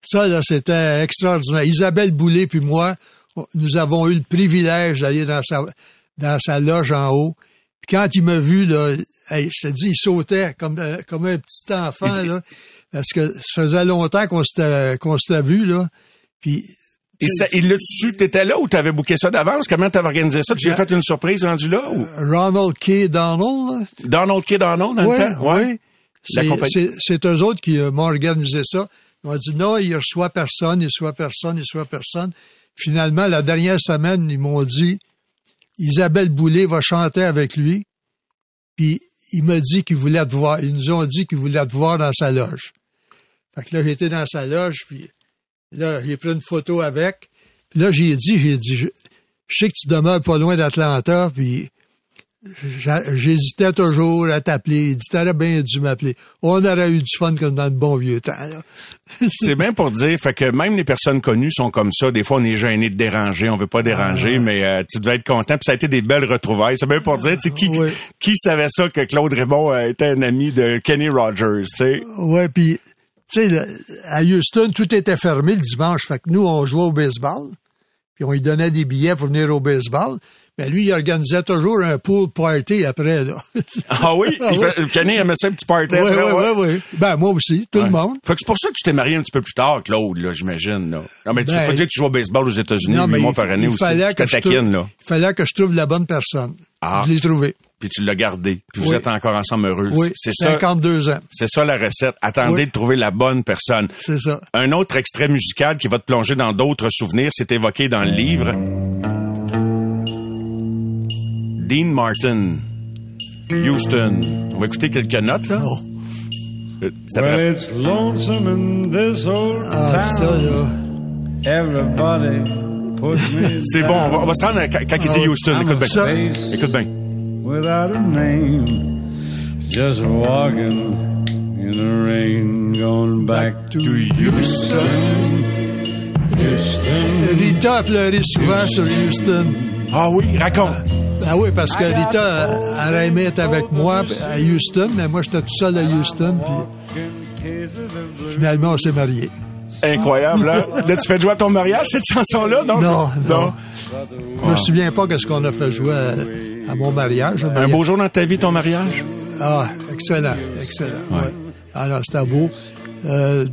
S4: Ça, là, c'était extraordinaire. Isabelle Boulay puis moi, nous avons eu le privilège d'aller dans sa, dans sa loge en haut. Puis quand il m'a vu, là, hey, je te dis, il sautait comme, euh, comme un petit enfant, là. Parce que ça faisait longtemps qu'on s'était, qu'on s'était vu, là. Puis,
S3: Et ça, il l'a su, t'étais là ou t'avais booké ça d'avance? Comment t'avais organisé ça? Tu lui as fait une surprise rendu là? Ou?
S4: Ronald K. Donald, là,
S3: Donald K. Donald dans
S4: Oui,
S3: le temps?
S4: oui. C'est c'est eux autres qui euh, m'ont organisé ça. Ils m'ont dit non, il reçoit personne, il reçoit personne, il reçoit personne. Finalement, la dernière semaine, ils m'ont dit Isabelle Boulay va chanter avec lui. Puis il m'a dit qu'il voulait te voir. Ils nous ont dit qu'il voulait te voir dans sa loge. Fait que là, j'étais dans sa loge, puis là, j'ai pris une photo avec. Puis là, j'ai dit, j'ai dit, je, je sais que tu demeures pas loin d'Atlanta, puis j'hésitais toujours à t'appeler. Il dit, t'aurais bien dû m'appeler. On aurait eu du fun comme dans le bon vieux temps.
S3: C'est bien pour dire, fait que même les personnes connues sont comme ça. Des fois, on est gêné de déranger, on veut pas déranger,
S4: Ah.
S3: mais euh, tu devais être content. Puis ça a été des belles retrouvailles. C'est bien pour dire, tu sais, qui,
S4: Oui.
S3: qui savait ça que Claude Raymond euh, était un ami de Kenny Rogers, tu sais?
S4: Ouais, puis, tu sais, à Houston, tout était fermé le dimanche. Fait que nous, on jouait au baseball. Puis on lui donnait des billets pour venir au baseball. Mais lui, il organisait toujours un pool party après, là.
S3: Ah oui?
S4: Ah
S3: Il
S4: oui.
S3: Kenny aimait ça un petit party.
S4: Oui,
S3: après,
S4: oui,
S3: ouais?
S4: oui, oui. Ben, moi aussi, tout le monde.
S3: Fait que c'est pour ça que tu t'es marié un petit peu plus tard, Claude, là, j'imagine, là. Non, mais tu
S4: Ben,
S3: faut dire que tu joues au baseball aux États-Unis, huit mois par année
S4: il
S3: aussi.
S4: fallait
S3: Je
S4: que je
S3: taquine, là.
S4: il fallait que je trouve la bonne personne.
S3: Ah.
S4: Je l'ai trouvé.
S3: Puis tu l'as gardé. Puis vous
S4: Oui.
S3: êtes encore ensemble heureux.
S4: Oui,
S3: C'est ça.
S4: 52 ans.
S3: C'est ça la recette. Attendez
S4: Oui.
S3: de trouver la bonne personne.
S4: C'est ça.
S3: Un autre extrait musical qui va te plonger dans d'autres souvenirs, c'est évoqué dans le livre. Dean Martin, Houston. On va écouter quelques notes, là.
S4: Oh.
S3: Euh, Ça
S1: Well, it's lonesome in this old
S4: Ah, ça,
S1: town.
S4: là.
S1: Everybody puts me
S3: C'est bon, on va, on va se rendre à- quand, il dit
S4: Ah,
S3: Houston.
S1: I'm
S3: Écoute bien. Écoute bien.
S1: without a name. Just walking in the rain, going back,
S4: Back to
S1: to Houston. Houston.
S4: Rita a pleuré souvent sur Houston.
S3: Ah oui, raconte.
S4: Ah oui, parce que Rita, elle aimé être avec moi à Houston, mais moi, j'étais tout seul à Houston, puis finalement, on s'est mariés.
S3: Incroyable, hein? Là, tu fais jouer à ton mariage, cette chanson-là, non?
S4: Non, non. Je me souviens pas qu'est-ce qu'on a fait jouer à, à mon mariage.
S3: Un beau jour dans ta vie, ton mariage?
S4: Ah, excellent, excellent. Ouais. Alors, c'était beau. Euh,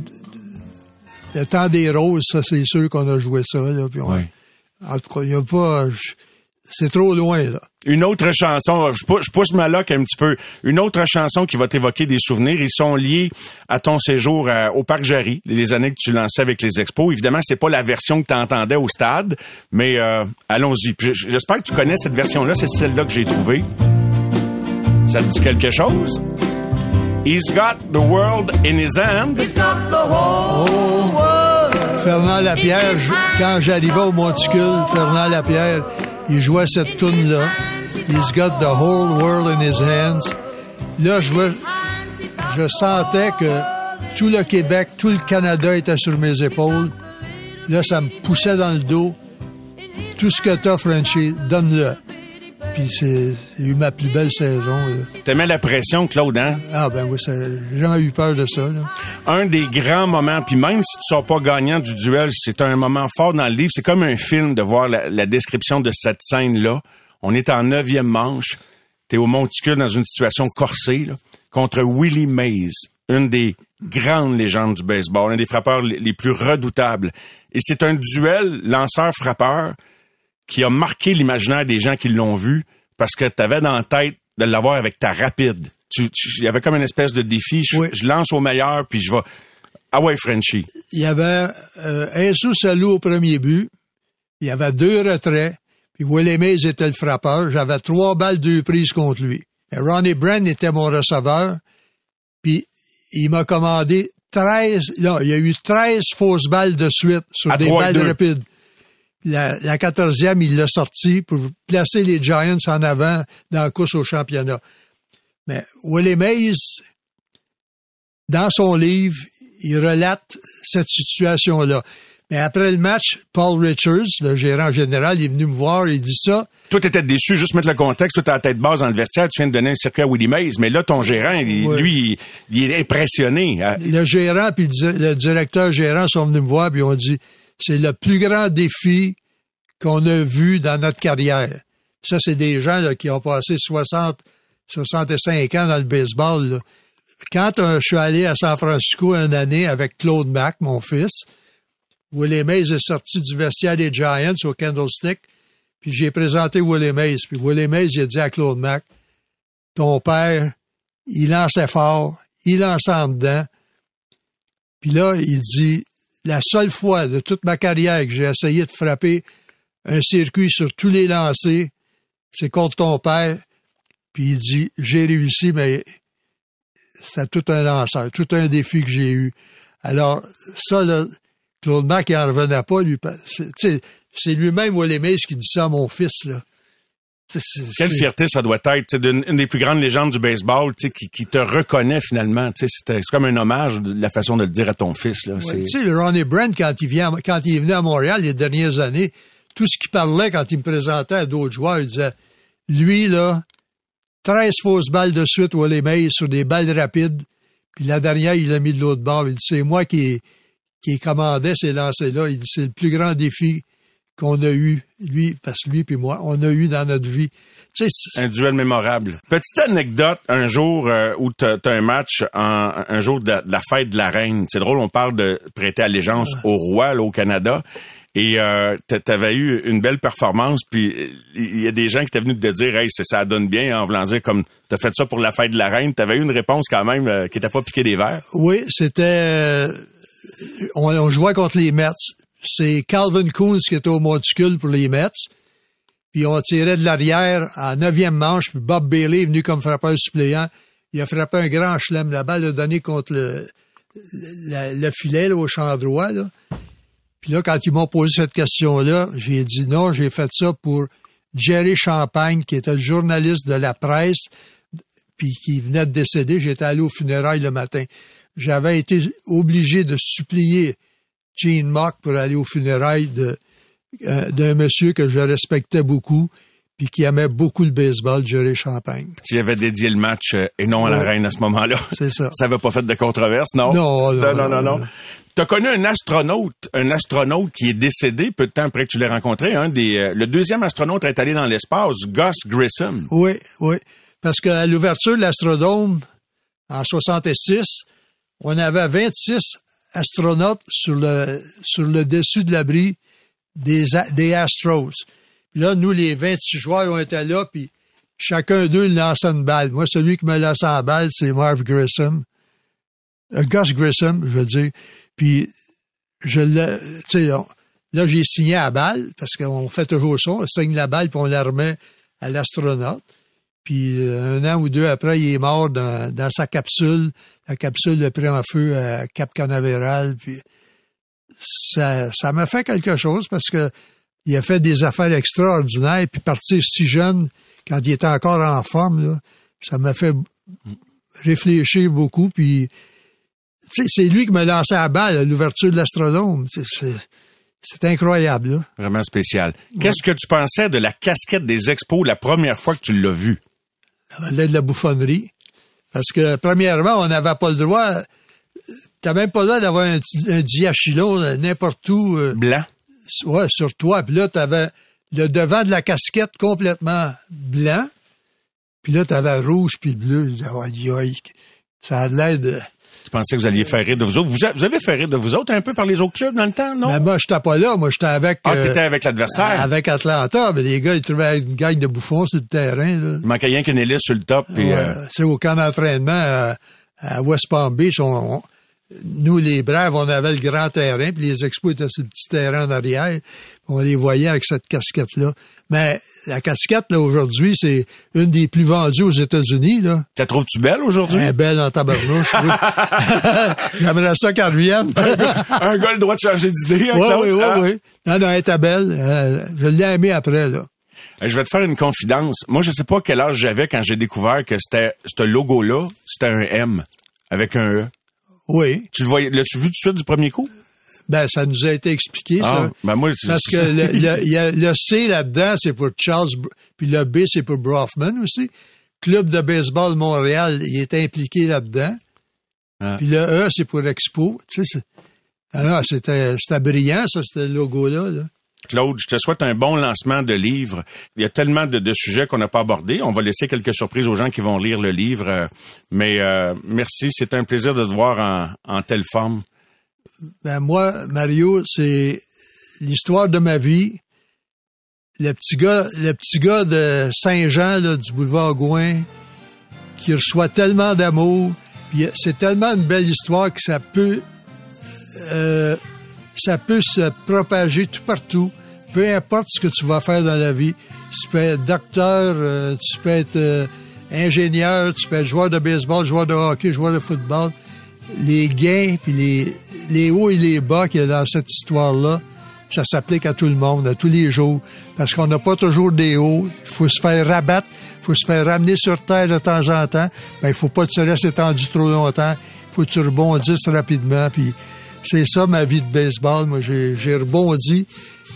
S4: le temps des roses, ça, c'est sûr qu'on a joué ça. Là, puis on-
S3: Ouais.
S4: En tout cas, il n'y a pas... je- C'est trop loin, là.
S3: Une autre chanson, je pousse, je pousse ma loque un petit peu. Une autre chanson qui va t'évoquer des souvenirs. Ils sont liés à ton séjour à- au Parc Jarry, les années que tu lançais avec les expos. Évidemment, c'est pas la version que tu entendais au stade, mais euh, allons-y. J'espère que tu connais cette version-là. C'est celle-là que j'ai trouvée. Ça te dit quelque chose? He's got the world in his hand.
S5: He's got the whole world.
S4: Fernand Lapierre, quand j'arrivais au Monticule, Fernand Lapierre, il jouait cette tune-là. He's got the whole world in his hands. Là, je, je sentais que tout le Québec, tout le Canada était sur mes épaules. Là, ça me poussait dans le dos. Tout ce que t'as, Frenchie, donne-le. Puis c'est eu ma plus belle saison. là.
S3: T'aimais la pression, Claude, hein?
S4: Ah ben oui, j'ai jamais eu peur de ça. là.
S3: un des grands moments, puis même si tu sors pas gagnant du duel, c'est un moment fort dans le livre. C'est comme un film de voir la, la description de cette scène-là. On est en neuvième manche. T'es au monticule dans une situation corsée, là, contre Willie Mays, une des grandes légendes du baseball, un des frappeurs les plus redoutables. Et c'est un duel lanceur-frappeur qui a marqué l'imaginaire des gens qui l'ont vu parce que t'avais dans la tête de l'avoir avec ta rapide. Tu, tu- il y avait comme une espèce de défi. Je,
S4: Oui.
S3: je lance au meilleur, puis je vais... Ah ouais, Frenchie.
S4: Il y avait euh, un sous-salou au premier but. Il y avait deux retraits. Puis Willie Mays était le frappeur. J'avais trois balles, deux prises contre lui. Et Ronnie Brand était mon receveur. Puis il m'a commandé 13... Non, il y a eu 13 fausses balles de suite sur
S3: À
S4: des balles rapides. La, la 14e, il l'a sorti pour placer les Giants en avant dans la course au championnat. Mais Willie Mays, dans son livre, il relate cette situation-là. Mais après le match, Paul Richards, le gérant général, il est venu me voir, il dit ça.
S3: Toi, t'étais déçu, juste mettre le contexte, toi, t'as la tête basse dans le vestiaire, tu viens de donner un circuit à Willie Mays, mais là, ton gérant, il- lui, il, il est impressionné. hein.
S4: Le gérant puis le di- le directeur gérant sont venus me voir puis ont dit c'est le plus grand défi qu'on a vu dans notre carrière. Ça, c'est des gens qui ont passé 60, 65 ans dans le baseball. là. Quand euh, je suis allé à San Francisco une année avec Claude Mack, mon fils, Willie Mays est sorti du vestiaire des Giants au Candlestick, puis j'ai présenté Willie Mays. Puis Willie Mays, il a dit à Claude Mack, ton père, il lançait fort, il lançait en dedans. Puis là, il dit, la seule fois de toute ma carrière que j'ai essayé de frapper un circuit sur tous les lancers, c'est contre ton père. Puis il dit, j'ai réussi, mais c'est tout un lanceur, tout un défi que j'ai eu. Alors, ça, là, Claude Mack, il en revenait pas. C'est lui-même, Willie Mays, qui dit ça à mon fils, là. C'est-
S3: Quelle
S4: c'est-
S3: fierté ça doit être, d'une une des plus grandes légendes du baseball, qui, qui te reconnaît finalement. C'est c'est comme un hommage de la façon de le dire à ton fils. Là.
S4: Ouais,
S3: C'est-
S4: tu sais, le Ronnie Brand, quand il, vient, à- quand il est venu à Montréal les dernières années, tout ce qu'il parlait quand il me présentait à d'autres joueurs, il disait, lui, là, 13 fausses balles de suite au les Mays sur des balles rapides, puis la dernière, il l'a mis de l'autre bord. Il dit, c'est moi qui, qui commandais ces lancers-là. Il dit, c'est le plus grand défi qu'on a eu, lui, parce que lui puis moi, on a eu dans notre vie. Tu sais,
S3: Un duel mémorable. Petite anecdote, un jour euh, où tu as un match, en, un jour de la, de la fête de la reine. C'est drôle, on parle de prêter allégeance au roi là, au Canada. Et euh, tu avais eu une belle performance, puis euh, il y a des gens qui étaient venus te dire, hey, ça donne bien, en voulant dire comme t'as fait ça pour la fête de la reine. T'avais eu une réponse quand même euh, qui était pas piqué des verres.
S4: Oui, c'était. euh, On, on jouait contre les Mets. C'est Calvin Coons qui était au monticule pour les Mets. Puis on tirait de l'arrière en neuvième manche. Puis Bob Bailey est venu comme frappeur suppléant. Il a frappé un grand chelem. La balle a donné contre le, le, le filet là, au champ droit. Là. Puis là, quand ils m'ont posé cette question-là, j'ai dit non, j'ai fait ça pour Jerry Champagne, qui était le journaliste de la presse, puis qui venait de décéder. J'étais allé au funérailles le matin. J'avais été obligé de supplier Gene Mock pour aller au funérailles de, euh, d'un monsieur que je respectais beaucoup, puis qui aimait beaucoup le baseball, Jerry Champagne.
S3: Tu avais dédié le match euh, et non à la reine à ce moment-là.
S4: C'est ça.
S3: Ça n'avait pas fait de controverse, non?
S4: Non, non,
S3: non, non, non.
S4: non.
S3: non. T'as connu un astronaute, un astronaute qui est décédé peu de temps après que tu l'aies rencontré, un des, euh, le deuxième astronaute être allé dans l'espace, Gus Grissom.
S4: Oui, oui. Parce qu'à l'ouverture de l'Astrodome, en 66, on avait 26 astronautes sur le, dessus de l'abri des, Astros. Puis là, nous, les 26 joueurs ont été là, puis chacun d'eux lançait une balle. Moi, celui qui me lançait la balle, c'est Marv Grissom. Euh, Gus Grissom, je veux dire. Puis, je on- là, j'ai signé à la balle, parce qu'on fait toujours ça, on signe la balle, puis on la remet à l'astronaute. Puis euh, un an ou deux après, il est mort dans, dans sa capsule. La capsule l'a pris en feu à Cap Canaveral. Puis ça, ça m'a fait quelque chose parce que il a fait des affaires extraordinaires. Puis partir si jeune, quand il était encore en forme, là, ça m'a fait réfléchir beaucoup. Puis c'est lui qui m'a lancé la balle à l'ouverture de l'astronome. C'est- incroyable, là.
S3: Vraiment spécial. Qu'est-ce que tu pensais de la casquette des expos la première fois que tu l'as vue?
S4: De la bouffonnerie. Parce que, premièrement, on n'avait pas le droit... T'as même pas le droit d'avoir un, un diachylon euh, n'importe où. euh,
S3: Blanc.
S4: ouais, sur toi. Puis là, t'avais le devant de la casquette complètement blanc. Puis là, t'avais rouge puis bleu. Aïe, aïe. Ça a l'air de...
S3: Tu pensais que vous alliez faire rire de vous autres. Vous, a- vous avez fait rire de vous autres un peu par les autres clubs dans le temps, non?
S4: Mais moi, j'étais pas là. Moi, j'étais avec...
S3: ah,
S4: euh,
S3: t'étais avec l'adversaire.
S4: Avec Atlanta. Mais les gars, ils trouvaient une gang de bouffons sur le terrain. Là.
S3: Il manquait rien qu'une hélice sur le top. Puis,
S4: Ouais,
S3: euh,
S4: C'est au camp d'entraînement à, à West Palm Beach. On, on- nous, les Braves, on avait le grand terrain, puis les Expos étaient sur le petit terrain en arrière. On les voyait avec cette casquette-là. Mais la casquette, là, aujourd'hui, c'est une des plus vendues aux États-Unis, là.
S3: t'as trouves-tu belle aujourd'hui?
S4: Elle est belle en tabarnouche. oui. J'aimerais ça qu'elle revienne.
S3: un gars a le droit de changer d'idée, hein,
S4: Oui, oui, oui,
S3: Ah.
S4: oui. Non, non, elle était belle. Euh, je l'ai aimée après, là.
S3: Je vais te faire une confidence. Moi, je sais pas quel âge j'avais quand j'ai découvert que c'était ce logo-là, c'était un M avec un E.
S4: Oui.
S3: Tu le voyais, l'as-tu vu tout de suite du premier coup?
S4: Ben, ça nous a été expliqué,
S3: Ah,
S4: ça.
S3: ben moi,
S4: Parce que le, le- il y a le C là-dedans, c'est pour Charles, puis le B, c'est pour Brofman aussi. Club de baseball Montréal, il est impliqué là-dedans.
S3: Ah.
S4: Puis le E, c'est pour Expo. Tu sais, c'est- ah c'était brillant, ça, ce logo-là. Là.
S3: Claude, je te souhaite un bon lancement de livre. Il y a tellement de, de sujets qu'on n'a pas abordés. On va laisser quelques surprises aux gens qui vont lire le livre. euh, Mais euh, merci, c'est un plaisir de te voir en, en telle forme.
S4: Ben, moi, Mario, c'est l'histoire de ma vie. Le petit gars, le petit gars de Saint-Jean, là, du boulevard Gouin, qui reçoit tellement d'amour. Puis c'est tellement une belle histoire que ça peut, euh, ça peut se propager tout partout. Peu importe ce que tu vas faire dans la vie. Tu peux être docteur, euh, tu peux être euh, ingénieur, tu peux être joueur de baseball, joueur de hockey, joueur de football. Les gains puis les, hauts et les bas qu'il y a dans cette histoire-là, ça s'applique à tout le monde, à tous les jours. Parce qu'on n'a pas toujours des hauts. Il faut se faire rabattre, il faut se faire ramener sur terre de temps en temps. Ben, il faut pas que tu restes étendu trop longtemps. Il faut que tu rebondisses rapidement. Puis c'est ça ma vie de baseball. Moi, j'ai j'ai rebondi.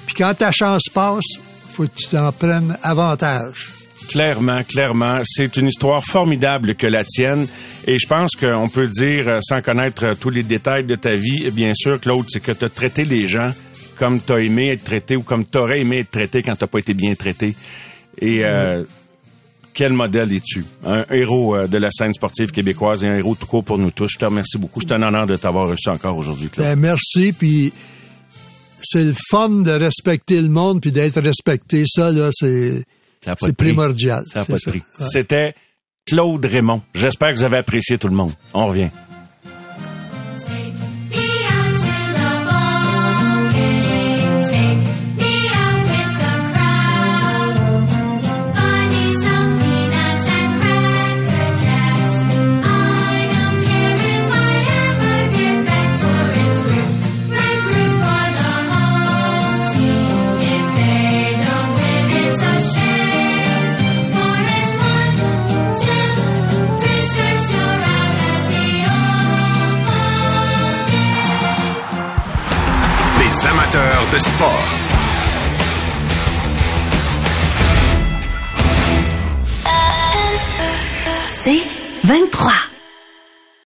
S4: Puis quand ta chance passe, faut que tu t'en prennes avantage.
S3: Clairement, clairement, c'est une histoire formidable que la tienne. Et je pense qu'on peut dire, euh, sans connaître euh, tous les détails de ta vie, eh bien sûr, Claude, c'est que tu as traité les gens comme tu as aimé être traité ou comme tu aurais aimé être traité quand tu pas été bien traité. Et euh, quel modèle es-tu? Un héros euh, de la scène sportive québécoise et un héros tout court pour nous tous. Je te remercie beaucoup. C'est un honneur de t'avoir reçu encore aujourd'hui, Claude.
S4: Ben, merci. Puis c'est le fun de respecter le monde puis d'être respecté. Ça, là, c'est c'est primordial.
S3: Ça n'a pas de prix. C'était Claude Raymond. J'espère que vous avez apprécié tout le monde. On revient.
S2: De sport.
S6: C'est 23.